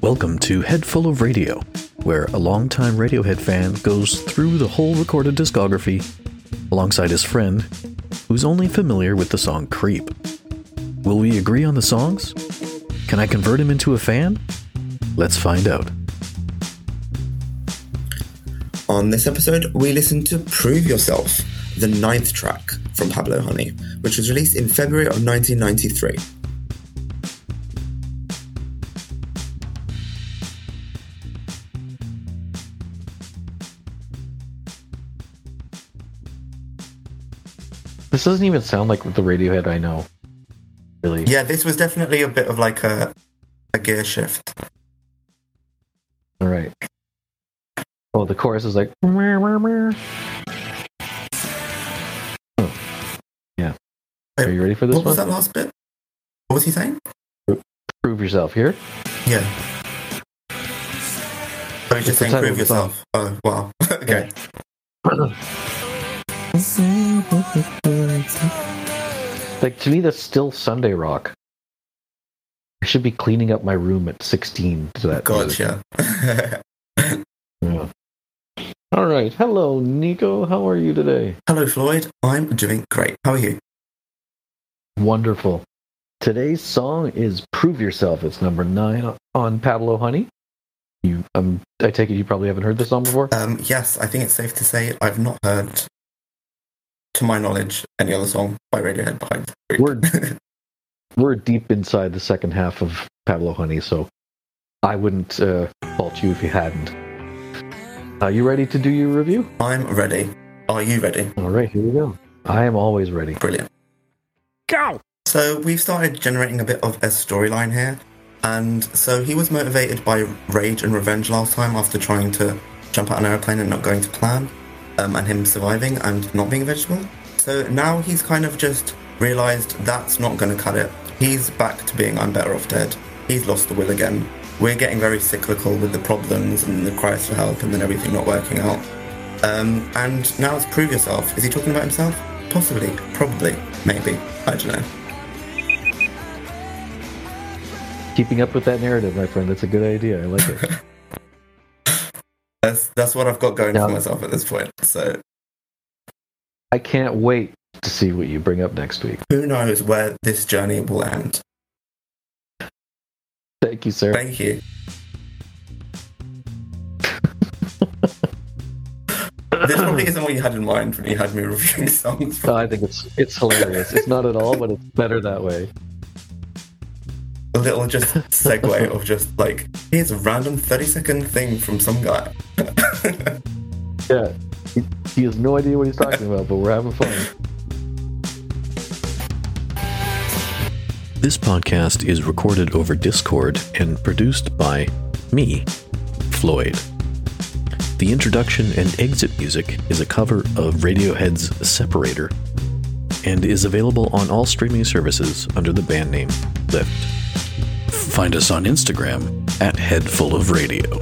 Welcome to Head Full of Radio, where a longtime Radiohead fan goes through the whole recorded discography alongside his friend, who's only familiar with the song Creep. Will we agree on the songs? Can I convert him into a fan? Let's find out. On this episode, we listen to Prove Yourself, the ninth track from Pablo Honey, which was released in February of 1993. This doesn't even sound like the Radiohead I know. Really. Yeah, this was definitely a bit of like a, a gear shift. All right. Well, the chorus is like. Are you ready for this What was that last bit? What was he saying? Prove yourself here. Yeah. I was just saying prove yourself. Oh, wow. okay. Like to me, that's still Sunday rock. I should be cleaning up my room at 16 to that. Gotcha. Yeah. All right. Hello, Nico. How are you today? Hello, Floyd. I'm doing great. How are you? Wonderful. Today's song is "Prove Yourself." It's number nine on Pablo Honey. You, um, I take it you probably haven't heard this song before. Um, yes, I think it's safe to say I've not heard, to my knowledge, any other song by Radiohead behind. We're- We're deep inside the second half of Pablo Honey, so I wouldn't uh, fault you if you hadn't. Are you ready to do your review? I'm ready. Are you ready? All right, here we go. I am always ready. Brilliant. Go! So we've started generating a bit of a storyline here. And so he was motivated by rage and revenge last time after trying to jump out an airplane and not going to plan, um, and him surviving and not being a vegetable. So now he's kind of just realized that's not going to cut it. He's back to being I'm better off dead. He's lost the will again. We're getting very cyclical with the problems and the cries for help and then everything not working out. Um, and now it's prove yourself. Is he talking about himself? Possibly, probably, maybe. I don't know. Keeping up with that narrative, my friend, that's a good idea. I like it. That's that's what I've got going Yeah. for myself at this point. So I can't wait to see what you bring up next week. who knows where this journey will end? Thank you, sir. Thank you. This probably isn't what you had in mind when you had me reviewing songs. Oh, I think it's it's hilarious. It's not at all, but it's better that way. A little just segue of just like here's a random thirty second thing from some guy. Yeah, he, he has no idea what he's talking about, but we're having fun. This podcast is recorded over Discord and produced by me, Floyd. The introduction and exit music is a cover of Radiohead's Separator and is available on all streaming services under the band name Lift. Find us on Instagram at Headful of Radio.